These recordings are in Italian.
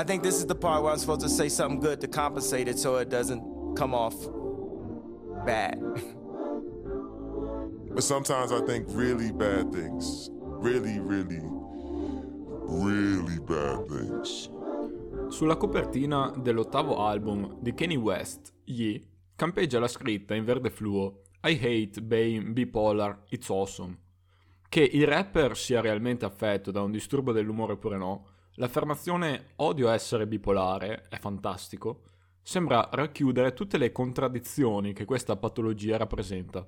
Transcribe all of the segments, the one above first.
I think this is the part where I'm supposed to say something good to compensate it so it doesn't come off bad. But sometimes I think really bad things. Really, really, really bad things. Sulla copertina dell'ottavo album di Kanye West, Ye, campeggia la scritta in verde fluo I hate being bipolar, it's awesome. Che il rapper sia realmente affetto da un disturbo dell'umore oppure no, l'affermazione odio essere bipolare è fantastico, sembra racchiudere tutte le contraddizioni che questa patologia rappresenta.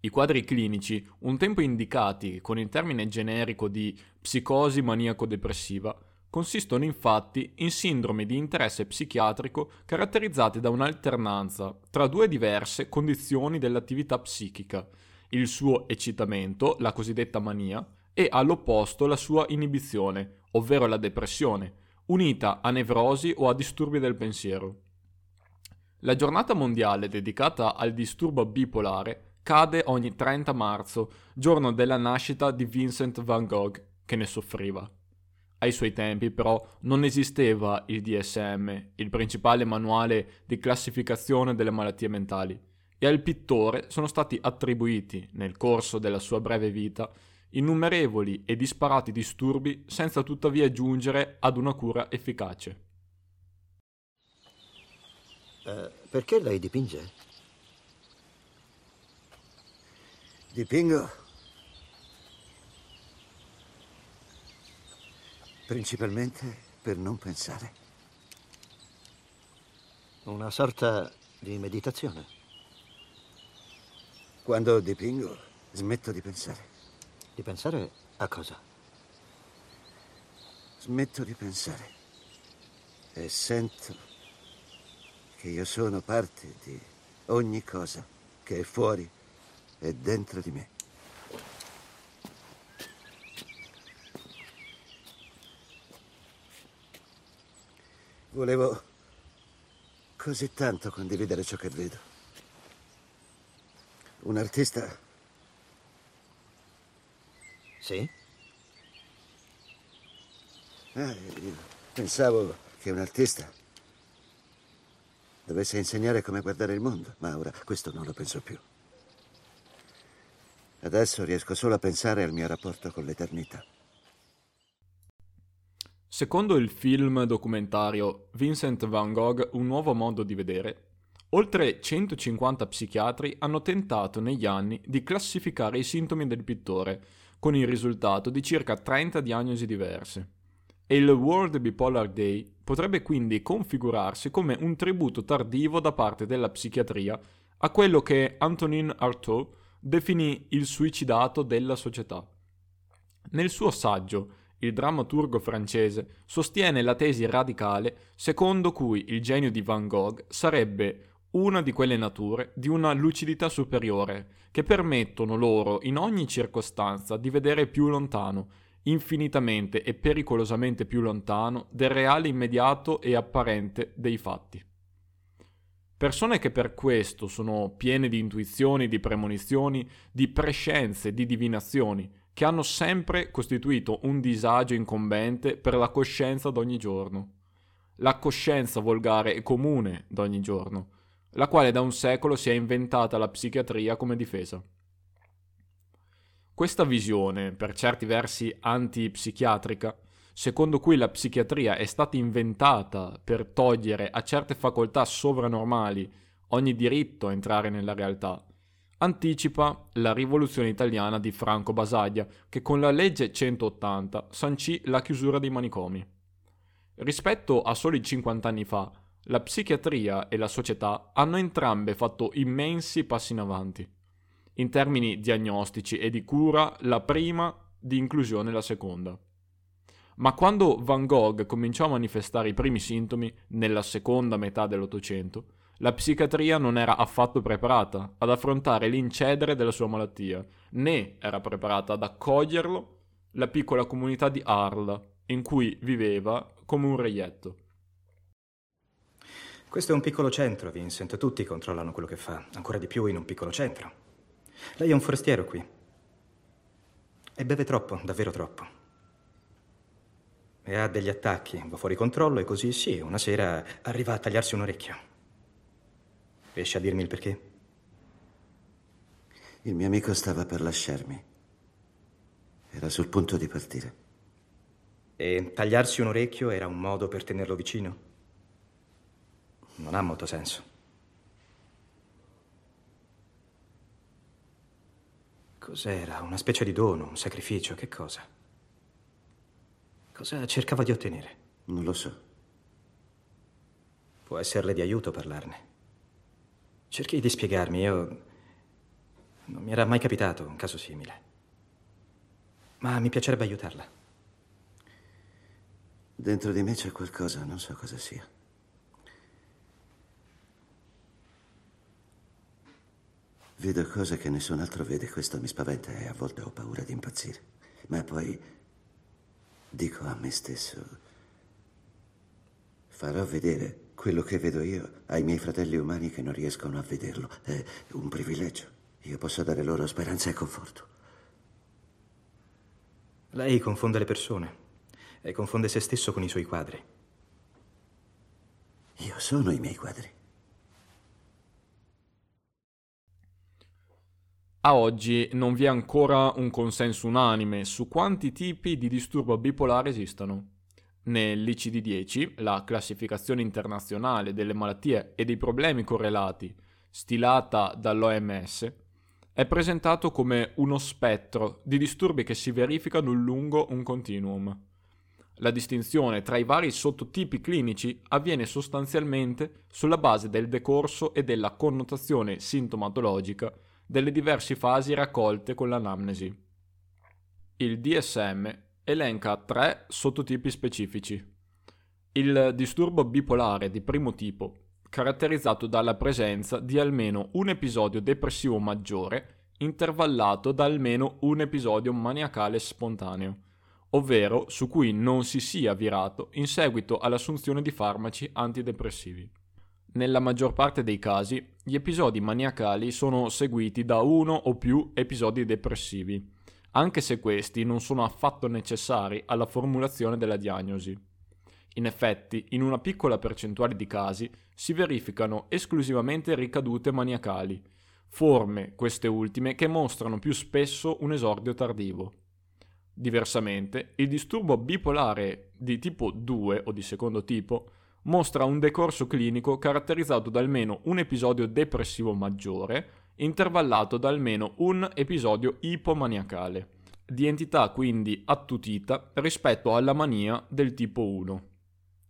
I quadri clinici, un tempo indicati con il termine generico di psicosi maniaco-depressiva, consistono infatti in sindromi di interesse psichiatrico caratterizzate da un'alternanza tra due diverse condizioni dell'attività psichica, il suo eccitamento, la cosiddetta mania, e all'opposto la sua inibizione, ovvero la depressione, unita a nevrosi o a disturbi del pensiero. La giornata mondiale dedicata al disturbo bipolare cade ogni 30 marzo, giorno della nascita di Vincent van Gogh, che ne soffriva. Ai suoi tempi, però, non esisteva il DSM, il principale manuale di classificazione delle malattie mentali, e al pittore sono stati attribuiti, nel corso della sua breve vita, innumerevoli e disparati disturbi senza tuttavia giungere ad una cura efficace. Uh, perché lei dipinge? Dipingo principalmente per non pensare. Una sorta di meditazione. Quando dipingo smetto di pensare. Di pensare a cosa? Smetto di pensare e sento che io sono parte di ogni cosa che è fuori e dentro di me. Volevo così tanto condividere ciò che vedo. Un artista sì? Ah, io pensavo che un artista dovesse insegnare come guardare il mondo, ma ora questo non lo penso più. Adesso riesco solo a pensare al mio rapporto con l'eternità. Secondo il film documentario Vincent van Gogh Un nuovo modo di vedere, oltre 150 psichiatri hanno tentato negli anni di classificare i sintomi del pittore con il risultato di circa 30 diagnosi diverse. E il World Bipolar Day potrebbe quindi configurarsi come un tributo tardivo da parte della psichiatria a quello che Antonin Artaud definì il suicidato della società. Nel suo saggio, il drammaturgo francese sostiene la tesi radicale secondo cui il genio di Van Gogh sarebbe una di quelle nature di una lucidità superiore che permettono loro in ogni circostanza di vedere più lontano, infinitamente e pericolosamente più lontano del reale immediato e apparente dei fatti. Persone che per questo sono piene di intuizioni, di premonizioni, di prescienze, di divinazioni, che hanno sempre costituito un disagio incombente per la coscienza d'ogni giorno. La coscienza volgare e comune d'ogni giorno, la quale da un secolo si è inventata la psichiatria come difesa. Questa visione, per certi versi antipsichiatrica, secondo cui la psichiatria è stata inventata per togliere a certe facoltà sovranormali ogni diritto a entrare nella realtà, anticipa la rivoluzione italiana di Franco Basaglia, che con la legge 180 sancì la chiusura dei manicomi. Rispetto a soli 50 anni fa, la psichiatria e la società hanno entrambe fatto immensi passi in avanti. In termini diagnostici e di cura, la prima, di inclusione la seconda. Ma quando Van Gogh cominciò a manifestare i primi sintomi, nella seconda metà dell'Ottocento, la psichiatria non era affatto preparata ad affrontare l'incedere della sua malattia, né era preparata ad accoglierlo la piccola comunità di Arles, in cui viveva come un reietto. Questo è un piccolo centro, Vincent. Tutti controllano quello che fa, ancora di più in un piccolo centro. Lei è un forestiero qui. E beve troppo, davvero troppo. e ha degli attacchi, va fuori controllo e così sì, una sera arriva a tagliarsi un orecchio. Riesci a dirmi il perché? Il mio amico stava per lasciarmi. Era sul punto di partire. E tagliarsi un orecchio era un modo per tenerlo vicino? Non ha molto senso. Cos'era? Una specie di dono, un sacrificio, che cosa? Cosa cercava di ottenere? Non lo so. Può esserle di aiuto parlarne. Cerchi di spiegarmi, io... Non mi era mai capitato un caso simile. Ma mi piacerebbe aiutarla. Dentro di me c'è qualcosa, non so cosa sia. Vedo cose che nessun altro vede, questo mi spaventa e a volte ho paura di impazzire. Ma poi dico a me stesso, farò vedere quello che vedo io ai miei fratelli umani che non riescono a vederlo. È un privilegio. Io posso dare loro speranza e conforto. Lei confonde le persone e confonde se stesso con i suoi quadri. Io sono i miei quadri. A oggi non vi è ancora un consenso unanime su quanti tipi di disturbo bipolare esistano. Nell'ICD-10, la classificazione internazionale delle malattie e dei problemi correlati, stilata dall'OMS, è presentato come uno spettro di disturbi che si verificano lungo un continuum. La distinzione tra i vari sottotipi clinici avviene sostanzialmente sulla base del decorso e della connotazione sintomatologica delle diverse fasi raccolte con l'anamnesi. Il DSM elenca tre sottotipi specifici. Il disturbo bipolare di primo tipo, caratterizzato dalla presenza di almeno un episodio depressivo maggiore intervallato da almeno un episodio maniacale spontaneo, ovvero su cui non si sia virato in seguito all'assunzione di farmaci antidepressivi. Nella maggior parte dei casi, gli episodi maniacali sono seguiti da uno o più episodi depressivi, anche se questi non sono affatto necessari alla formulazione della diagnosi. In effetti, in una piccola percentuale di casi si verificano esclusivamente ricadute maniacali, forme, queste ultime, che mostrano più spesso un esordio tardivo. Diversamente, il disturbo bipolare di tipo 2 o di secondo tipo mostra un decorso clinico caratterizzato da almeno un episodio depressivo maggiore, intervallato da almeno un episodio ipomaniacale, di entità quindi attutita rispetto alla mania del tipo 1.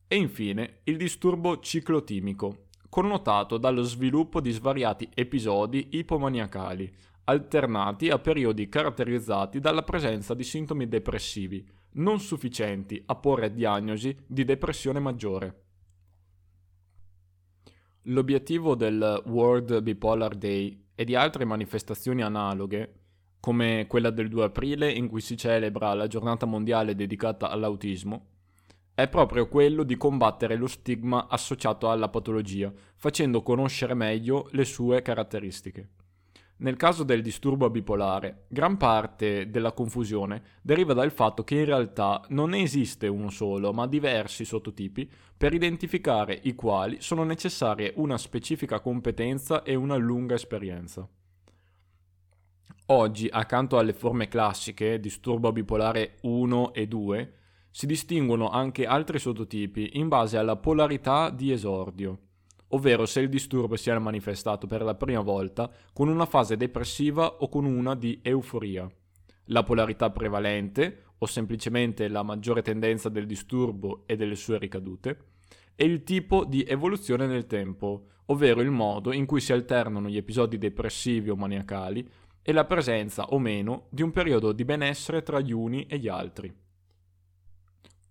E infine il disturbo ciclotimico, connotato dallo sviluppo di svariati episodi ipomaniacali, alternati a periodi caratterizzati dalla presenza di sintomi depressivi, non sufficienti a porre diagnosi di depressione maggiore. L'obiettivo del World Bipolar Day e di altre manifestazioni analoghe, come quella del 2 aprile in cui si celebra la giornata mondiale dedicata all'autismo, è proprio quello di combattere lo stigma associato alla patologia, facendo conoscere meglio le sue caratteristiche. Nel caso del disturbo bipolare, gran parte della confusione deriva dal fatto che in realtà non esiste uno solo, ma diversi sottotipi, per identificare i quali sono necessarie una specifica competenza e una lunga esperienza. Oggi, accanto alle forme classiche, disturbo bipolare 1 e 2, si distinguono anche altri sottotipi in base alla polarità di esordio ovvero se il disturbo si era manifestato per la prima volta con una fase depressiva o con una di euforia. La polarità prevalente, o semplicemente la maggiore tendenza del disturbo e delle sue ricadute, e il tipo di evoluzione nel tempo, ovvero il modo in cui si alternano gli episodi depressivi o maniacali e la presenza o meno di un periodo di benessere tra gli uni e gli altri.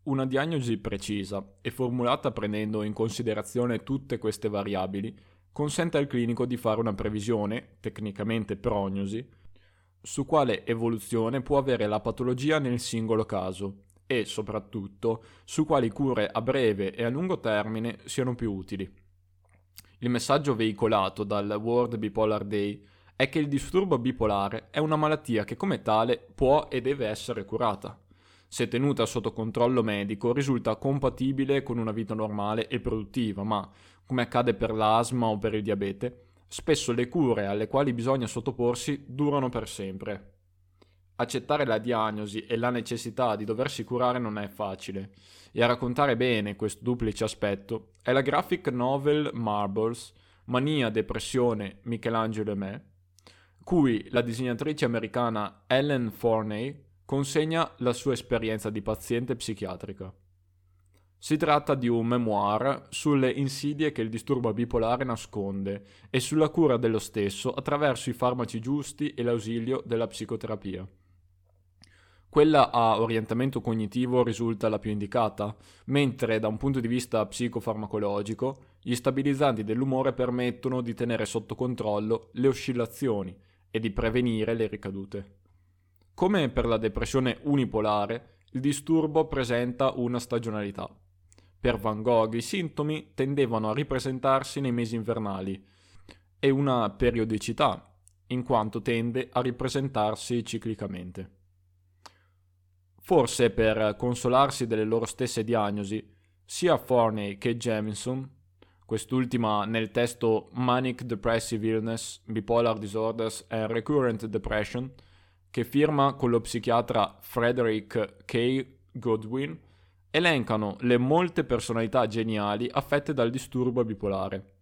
Una diagnosi precisa e formulata prendendo in considerazione tutte queste variabili consente al clinico di fare una previsione, tecnicamente prognosi, su quale evoluzione può avere la patologia nel singolo caso e, soprattutto, su quali cure a breve e a lungo termine siano più utili. Il messaggio veicolato dal World Bipolar Day è che il disturbo bipolare è una malattia che come tale può e deve essere curata se tenuta sotto controllo medico, risulta compatibile con una vita normale e produttiva, ma, come accade per l'asma o per il diabete, spesso le cure alle quali bisogna sottoporsi durano per sempre. Accettare la diagnosi e la necessità di doversi curare non è facile, e a raccontare bene questo duplice aspetto è la graphic novel Marbles, Mania, Depressione, Michelangelo e me, cui la disegnatrice americana Ellen Forney consegna la sua esperienza di paziente psichiatrica. Si tratta di un memoir sulle insidie che il disturbo bipolare nasconde e sulla cura dello stesso attraverso i farmaci giusti e l'ausilio della psicoterapia. Quella a orientamento cognitivo risulta la più indicata, mentre da un punto di vista psicofarmacologico gli stabilizzanti dell'umore permettono di tenere sotto controllo le oscillazioni e di prevenire le ricadute. Come per la depressione unipolare, il disturbo presenta una stagionalità. Per Van Gogh i sintomi tendevano a ripresentarsi nei mesi invernali e una periodicità, in quanto tende a ripresentarsi ciclicamente. Forse per consolarsi delle loro stesse diagnosi, sia Forney che Jamison, quest'ultima nel testo Manic Depressive Illness, Bipolar Disorders and Recurrent Depression, che firma con lo psichiatra Frederick K. Godwin, elencano le molte personalità geniali affette dal disturbo bipolare.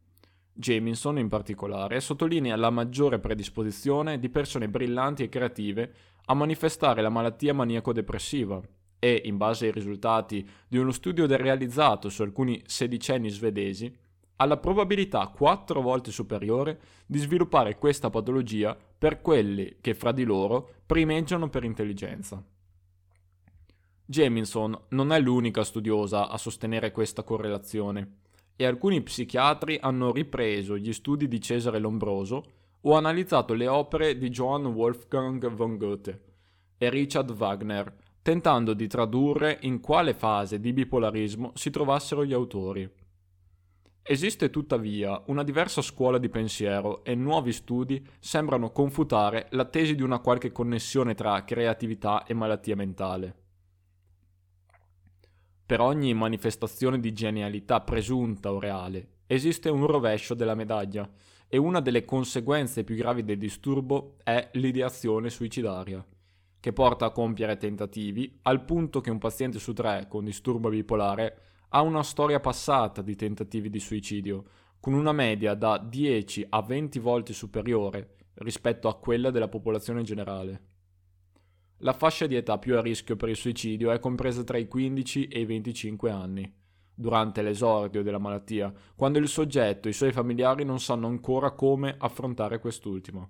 Jamison, in particolare, sottolinea la maggiore predisposizione di persone brillanti e creative a manifestare la malattia maniaco-depressiva e, in base ai risultati di uno studio realizzato su alcuni sedicenni svedesi, ha la probabilità quattro volte superiore di sviluppare questa patologia per quelli che fra di loro primeggiano per intelligenza. Jamison non è l'unica studiosa a sostenere questa correlazione e alcuni psichiatri hanno ripreso gli studi di Cesare Lombroso o analizzato le opere di Johann Wolfgang von Goethe e Richard Wagner, tentando di tradurre in quale fase di bipolarismo si trovassero gli autori. Esiste tuttavia una diversa scuola di pensiero e nuovi studi sembrano confutare la tesi di una qualche connessione tra creatività e malattia mentale. Per ogni manifestazione di genialità presunta o reale esiste un rovescio della medaglia e una delle conseguenze più gravi del disturbo è l'ideazione suicidaria, che porta a compiere tentativi al punto che un paziente su tre con disturbo bipolare ha una storia passata di tentativi di suicidio, con una media da 10 a 20 volte superiore rispetto a quella della popolazione generale. La fascia di età più a rischio per il suicidio è compresa tra i 15 e i 25 anni, durante l'esordio della malattia, quando il soggetto e i suoi familiari non sanno ancora come affrontare quest'ultimo.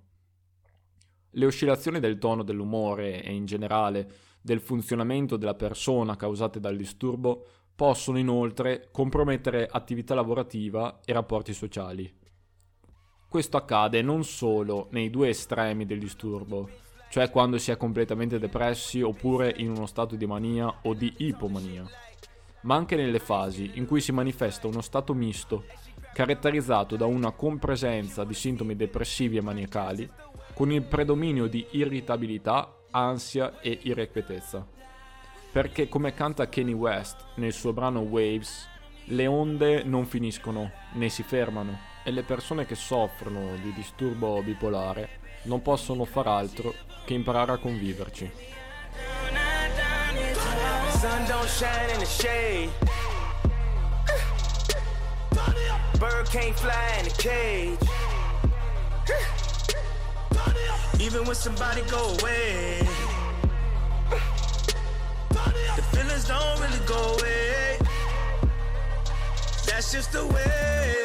Le oscillazioni del tono dell'umore e in generale del funzionamento della persona causate dal disturbo possono inoltre compromettere attività lavorativa e rapporti sociali. Questo accade non solo nei due estremi del disturbo, cioè quando si è completamente depressi oppure in uno stato di mania o di ipomania, ma anche nelle fasi in cui si manifesta uno stato misto, caratterizzato da una compresenza di sintomi depressivi e maniacali, con il predominio di irritabilità, ansia e irrequietezza. Perché come canta Kanye West nel suo brano Waves, le onde non finiscono né si fermano e le persone che soffrono di disturbo bipolare non possono far altro che imparare a conviverci. Bird can't. Even when somebody go away, feelings don't really go away. That's just the way.